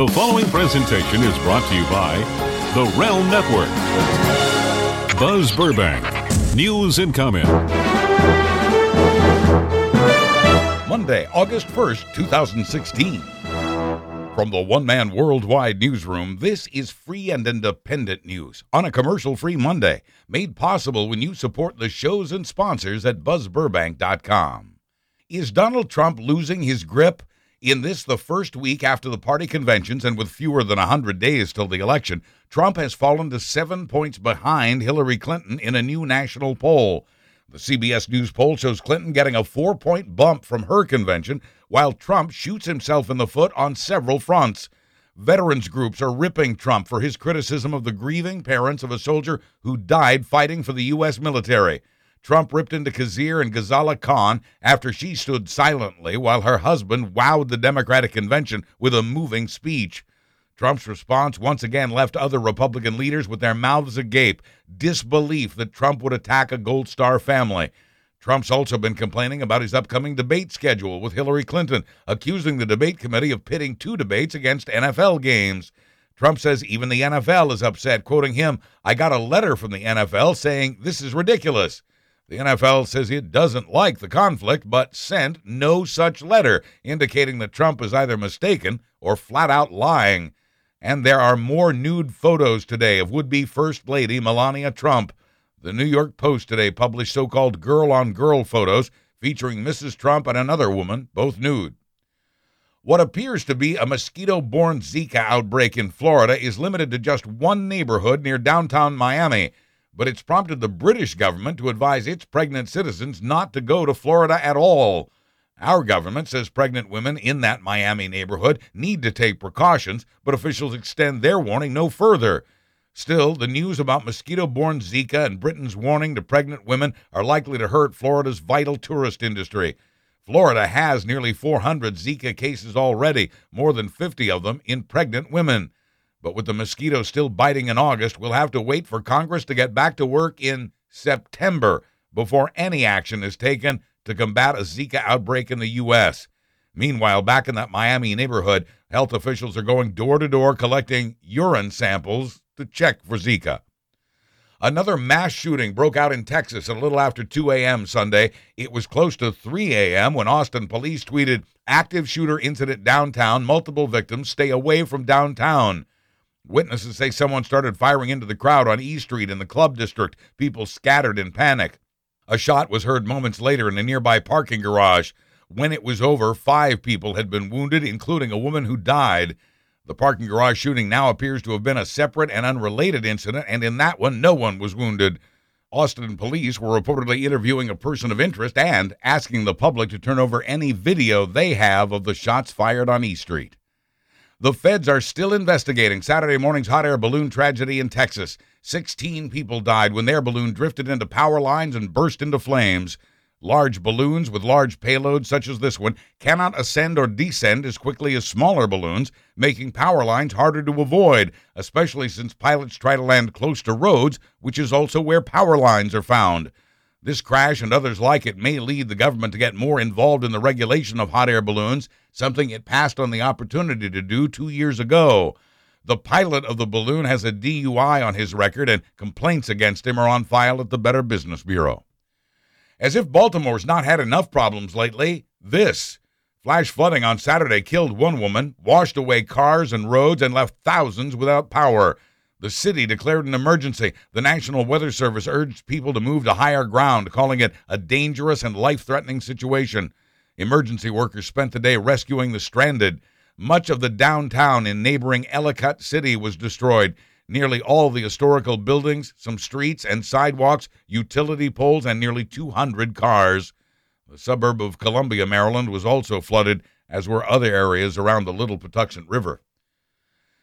The following presentation is brought to you by The Realm Network. Buzz Burbank, news and comment. Monday, August 1st, 2016. From the one man worldwide newsroom, this is free and independent news on a commercial free Monday, made possible when you support the shows and sponsors at buzzburbank.com. Is Donald Trump losing his grip? In this, the first week after the party conventions and with fewer than 100 days till the election, Trump has fallen to seven points behind Hillary Clinton in a new national poll. The CBS News poll shows Clinton getting a four point bump from her convention, while Trump shoots himself in the foot on several fronts. Veterans groups are ripping Trump for his criticism of the grieving parents of a soldier who died fighting for the U.S. military. Trump ripped into Khizr and Ghazala Khan after she stood silently while her husband wowed the Democratic convention with a moving speech. Trump's response once again left other Republican leaders with their mouths agape, disbelief that Trump would attack a Gold Star family. Trump's also been complaining about his upcoming debate schedule with Hillary Clinton, accusing the debate committee of pitting two debates against NFL games. Trump says even the NFL is upset, quoting him, I got a letter from the NFL saying this is ridiculous. The NFL says it doesn't like the conflict, but sent no such letter, indicating that Trump is either mistaken or flat out lying. And there are more nude photos today of would be First Lady Melania Trump. The New York Post today published so called girl on girl photos featuring Mrs. Trump and another woman, both nude. What appears to be a mosquito borne Zika outbreak in Florida is limited to just one neighborhood near downtown Miami but it's prompted the British government to advise its pregnant citizens not to go to Florida at all. Our government says pregnant women in that Miami neighborhood need to take precautions, but officials extend their warning no further. Still, the news about mosquito borne Zika and Britain's warning to pregnant women are likely to hurt Florida's vital tourist industry. Florida has nearly 400 Zika cases already, more than 50 of them in pregnant women. But with the mosquitoes still biting in August, we'll have to wait for Congress to get back to work in September before any action is taken to combat a Zika outbreak in the U.S. Meanwhile, back in that Miami neighborhood, health officials are going door to door collecting urine samples to check for Zika. Another mass shooting broke out in Texas at a little after 2 a.m. Sunday. It was close to 3 a.m. when Austin police tweeted, Active shooter incident downtown, multiple victims, stay away from downtown. Witnesses say someone started firing into the crowd on E Street in the club district. People scattered in panic. A shot was heard moments later in a nearby parking garage. When it was over, five people had been wounded, including a woman who died. The parking garage shooting now appears to have been a separate and unrelated incident, and in that one, no one was wounded. Austin police were reportedly interviewing a person of interest and asking the public to turn over any video they have of the shots fired on E Street. The feds are still investigating Saturday morning's hot air balloon tragedy in Texas. 16 people died when their balloon drifted into power lines and burst into flames. Large balloons with large payloads, such as this one, cannot ascend or descend as quickly as smaller balloons, making power lines harder to avoid, especially since pilots try to land close to roads, which is also where power lines are found. This crash and others like it may lead the government to get more involved in the regulation of hot air balloons, something it passed on the opportunity to do two years ago. The pilot of the balloon has a DUI on his record, and complaints against him are on file at the Better Business Bureau. As if Baltimore's not had enough problems lately, this. Flash flooding on Saturday killed one woman, washed away cars and roads, and left thousands without power. The city declared an emergency. The National Weather Service urged people to move to higher ground, calling it a dangerous and life threatening situation. Emergency workers spent the day rescuing the stranded. Much of the downtown in neighboring Ellicott City was destroyed. Nearly all the historical buildings, some streets and sidewalks, utility poles, and nearly 200 cars. The suburb of Columbia, Maryland, was also flooded, as were other areas around the Little Patuxent River.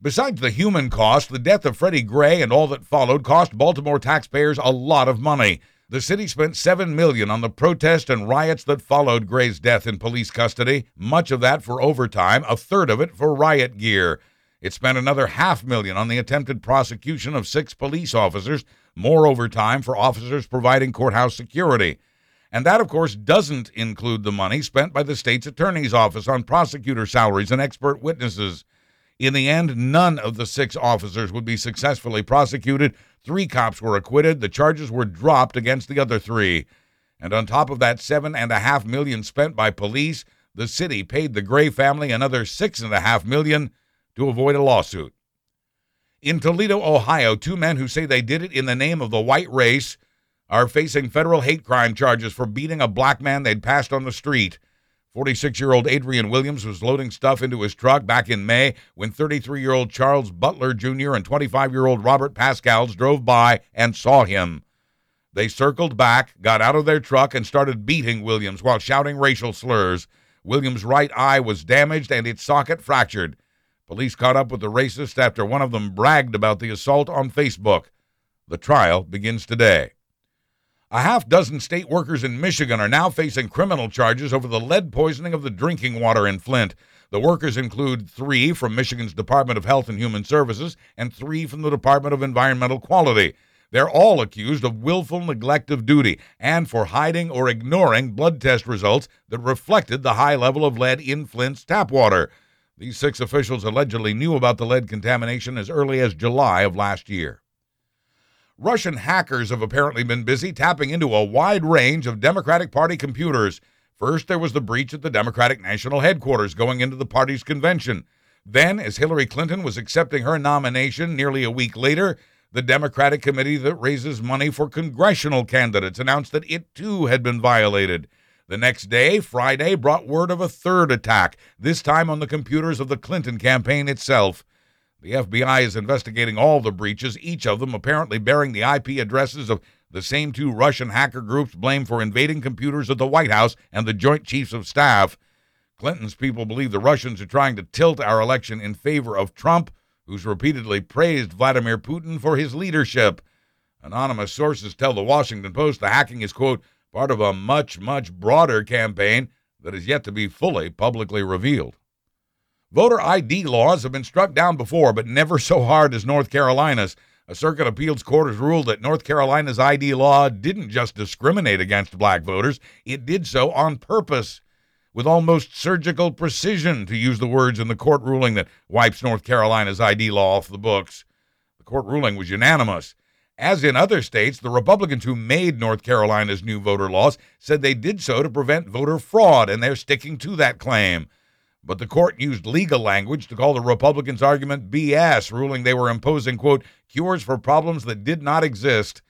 Besides the human cost, the death of Freddie Gray and all that followed cost Baltimore taxpayers a lot of money. The city spent 7 million on the protest and riots that followed Gray's death in police custody, much of that for overtime, a third of it for riot gear. It spent another half million on the attempted prosecution of six police officers, more overtime for officers providing courthouse security. And that, of course, doesn't include the money spent by the state's attorney's office on prosecutor salaries and expert witnesses. In the end, none of the six officers would be successfully prosecuted. Three cops were acquitted. The charges were dropped against the other three. And on top of that seven and a half million spent by police, the city paid the Gray family another six and a half million to avoid a lawsuit. In Toledo, Ohio, two men who say they did it in the name of the white race are facing federal hate crime charges for beating a black man they'd passed on the street. 46 year old Adrian Williams was loading stuff into his truck back in May when 33 year old Charles Butler Jr. and 25 year old Robert Pascals drove by and saw him. They circled back, got out of their truck, and started beating Williams while shouting racial slurs. Williams' right eye was damaged and its socket fractured. Police caught up with the racists after one of them bragged about the assault on Facebook. The trial begins today. A half dozen state workers in Michigan are now facing criminal charges over the lead poisoning of the drinking water in Flint. The workers include three from Michigan's Department of Health and Human Services and three from the Department of Environmental Quality. They're all accused of willful neglect of duty and for hiding or ignoring blood test results that reflected the high level of lead in Flint's tap water. These six officials allegedly knew about the lead contamination as early as July of last year. Russian hackers have apparently been busy tapping into a wide range of Democratic Party computers. First, there was the breach at the Democratic National Headquarters going into the party's convention. Then, as Hillary Clinton was accepting her nomination nearly a week later, the Democratic committee that raises money for congressional candidates announced that it too had been violated. The next day, Friday, brought word of a third attack, this time on the computers of the Clinton campaign itself. The FBI is investigating all the breaches, each of them apparently bearing the IP addresses of the same two Russian hacker groups blamed for invading computers at the White House and the Joint Chiefs of Staff. Clinton's people believe the Russians are trying to tilt our election in favor of Trump, who's repeatedly praised Vladimir Putin for his leadership. Anonymous sources tell the Washington Post the hacking is, quote, part of a much, much broader campaign that is yet to be fully publicly revealed. Voter ID laws have been struck down before, but never so hard as North Carolina's. A circuit appeals court has ruled that North Carolina's ID law didn't just discriminate against black voters, it did so on purpose. With almost surgical precision, to use the words in the court ruling that wipes North Carolina's ID law off the books. The court ruling was unanimous. As in other states, the Republicans who made North Carolina's new voter laws said they did so to prevent voter fraud, and they're sticking to that claim. But the court used legal language to call the Republicans' argument BS, ruling they were imposing, quote, cures for problems that did not exist.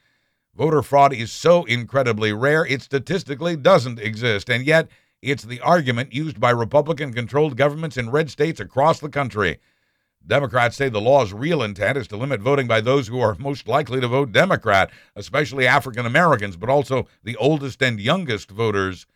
Voter fraud is so incredibly rare, it statistically doesn't exist. And yet, it's the argument used by Republican controlled governments in red states across the country. Democrats say the law's real intent is to limit voting by those who are most likely to vote Democrat, especially African Americans, but also the oldest and youngest voters.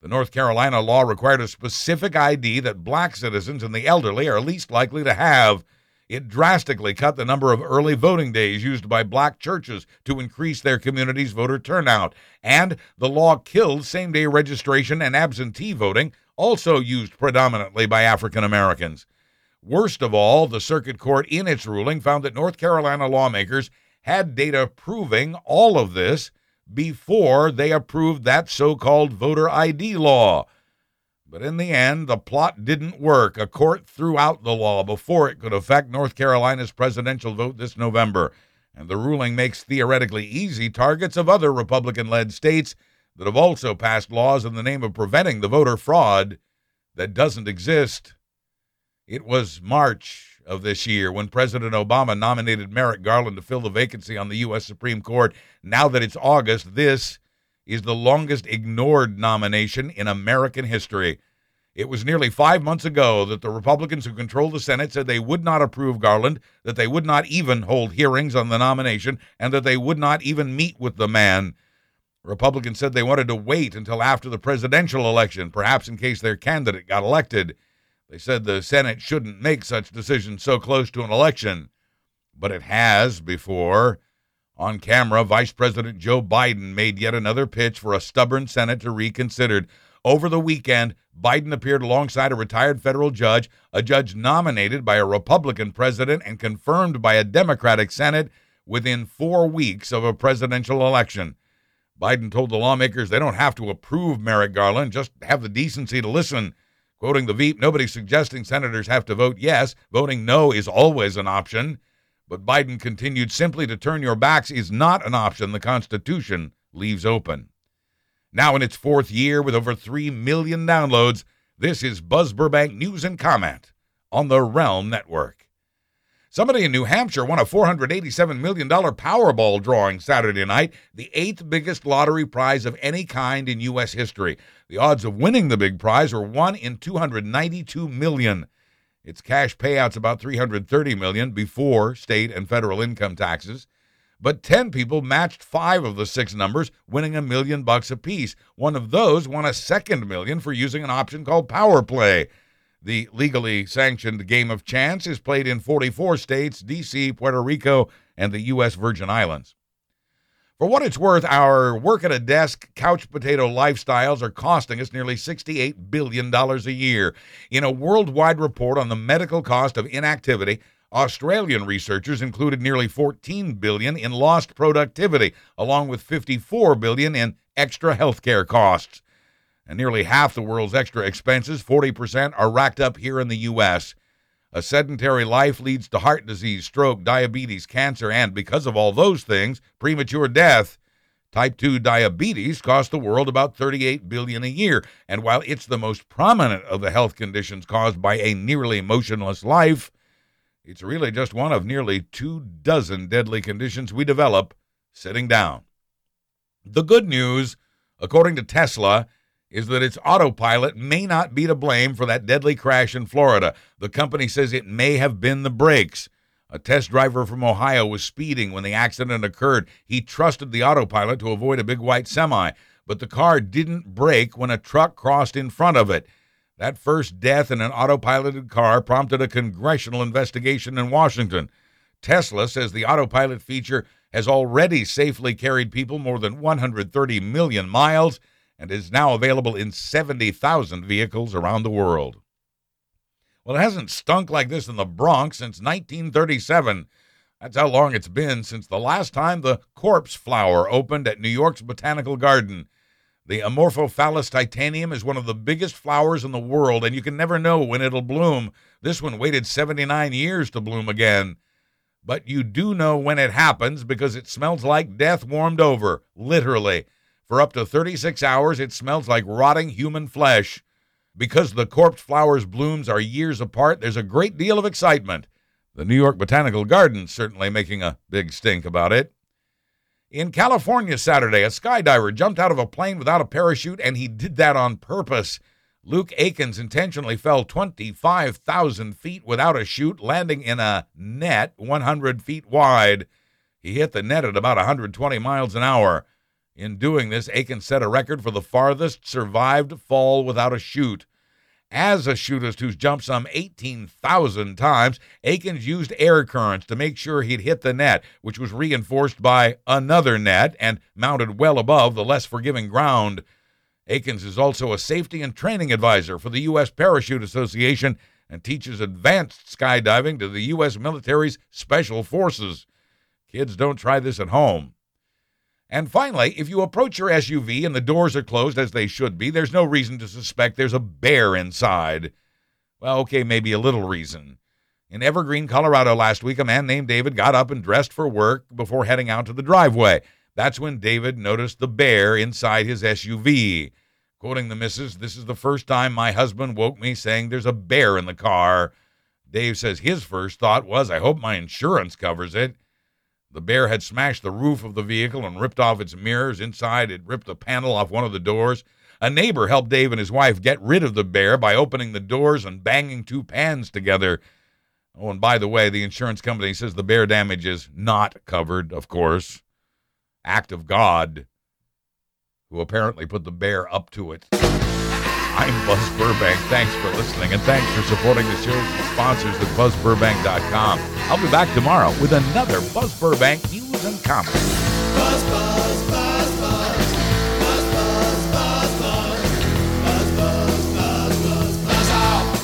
The North Carolina law required a specific ID that black citizens and the elderly are least likely to have. It drastically cut the number of early voting days used by black churches to increase their community's voter turnout. And the law killed same day registration and absentee voting, also used predominantly by African Americans. Worst of all, the circuit court in its ruling found that North Carolina lawmakers had data proving all of this before they approved that so called voter ID law. But in the end, the plot didn't work. A court threw out the law before it could affect North Carolina's presidential vote this November. And the ruling makes theoretically easy targets of other Republican led states that have also passed laws in the name of preventing the voter fraud that doesn't exist. It was March of this year when President Obama nominated Merrick Garland to fill the vacancy on the U.S. Supreme Court. Now that it's August, this is the longest ignored nomination in American history. It was nearly five months ago that the Republicans who control the Senate said they would not approve Garland, that they would not even hold hearings on the nomination, and that they would not even meet with the man. Republicans said they wanted to wait until after the presidential election, perhaps in case their candidate got elected. They said the Senate shouldn't make such decisions so close to an election, but it has before. On camera, Vice President Joe Biden made yet another pitch for a stubborn Senate to reconsider. Over the weekend, Biden appeared alongside a retired federal judge, a judge nominated by a Republican president and confirmed by a Democratic Senate within four weeks of a presidential election. Biden told the lawmakers they don't have to approve Merrick Garland, just have the decency to listen. Quoting the Veep, nobody's suggesting senators have to vote yes. Voting no is always an option. But Biden continued simply to turn your backs is not an option the Constitution leaves open. Now, in its fourth year with over 3 million downloads, this is Buzz Burbank News and Comment on the Realm Network. Somebody in New Hampshire won a $487 million Powerball drawing Saturday night, the eighth biggest lottery prize of any kind in U.S. history. The odds of winning the big prize were 1 in 292 million. Its cash payouts about 330 million before state and federal income taxes. But 10 people matched 5 of the 6 numbers, winning a million bucks apiece. One of those won a second million for using an option called Power Play. The legally sanctioned game of chance is played in 44 states, D.C., Puerto Rico, and the U.S. Virgin Islands. For what it's worth, our work at a desk, couch potato lifestyles are costing us nearly $68 billion a year. In a worldwide report on the medical cost of inactivity, Australian researchers included nearly 14 billion in lost productivity, along with 54 billion in extra healthcare costs. And nearly half the world's extra expenses, 40%, are racked up here in the US. A sedentary life leads to heart disease, stroke, diabetes, cancer, and because of all those things, premature death. Type 2 diabetes costs the world about 38 billion a year, and while it's the most prominent of the health conditions caused by a nearly motionless life, it's really just one of nearly two dozen deadly conditions we develop sitting down. The good news, according to Tesla, is that its autopilot may not be to blame for that deadly crash in Florida. The company says it may have been the brakes. A test driver from Ohio was speeding when the accident occurred. He trusted the autopilot to avoid a big white semi, but the car didn't brake when a truck crossed in front of it. That first death in an autopiloted car prompted a congressional investigation in Washington. Tesla says the autopilot feature has already safely carried people more than 130 million miles and is now available in 70,000 vehicles around the world. Well, it hasn't stunk like this in the Bronx since 1937. That's how long it's been since the last time the corpse flower opened at New York's Botanical Garden. The Amorphophallus titanum is one of the biggest flowers in the world, and you can never know when it'll bloom. This one waited 79 years to bloom again. But you do know when it happens because it smells like death warmed over, literally. For up to 36 hours, it smells like rotting human flesh. Because the corpse flower's blooms are years apart, there's a great deal of excitement. The New York Botanical Gardens certainly making a big stink about it. In California Saturday, a skydiver jumped out of a plane without a parachute, and he did that on purpose. Luke Aikins intentionally fell 25,000 feet without a chute, landing in a net 100 feet wide. He hit the net at about 120 miles an hour. In doing this, Aikins set a record for the farthest survived fall without a chute. As a chutist who's jumped some 18,000 times, Aikins used air currents to make sure he'd hit the net, which was reinforced by another net and mounted well above the less forgiving ground. Aikins is also a safety and training advisor for the U.S. Parachute Association and teaches advanced skydiving to the U.S. military's special forces. Kids don't try this at home. And finally, if you approach your SUV and the doors are closed as they should be, there's no reason to suspect there's a bear inside. Well, okay, maybe a little reason. In Evergreen, Colorado last week, a man named David got up and dressed for work before heading out to the driveway. That's when David noticed the bear inside his SUV. Quoting the missus, this is the first time my husband woke me saying there's a bear in the car. Dave says his first thought was, I hope my insurance covers it. The bear had smashed the roof of the vehicle and ripped off its mirrors. Inside, it ripped a panel off one of the doors. A neighbor helped Dave and his wife get rid of the bear by opening the doors and banging two pans together. Oh, and by the way, the insurance company says the bear damage is not covered, of course. Act of God, who apparently put the bear up to it. I'm Buzz Burbank. Thanks for listening, and thanks for supporting the show's sponsors at BuzzBurbank.com. I'll be back tomorrow with another Buzz Burbank news and comment. Buzz, buzz, buzz, buzz.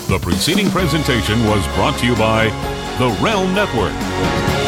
The preceding presentation was brought to you by The Realm Network.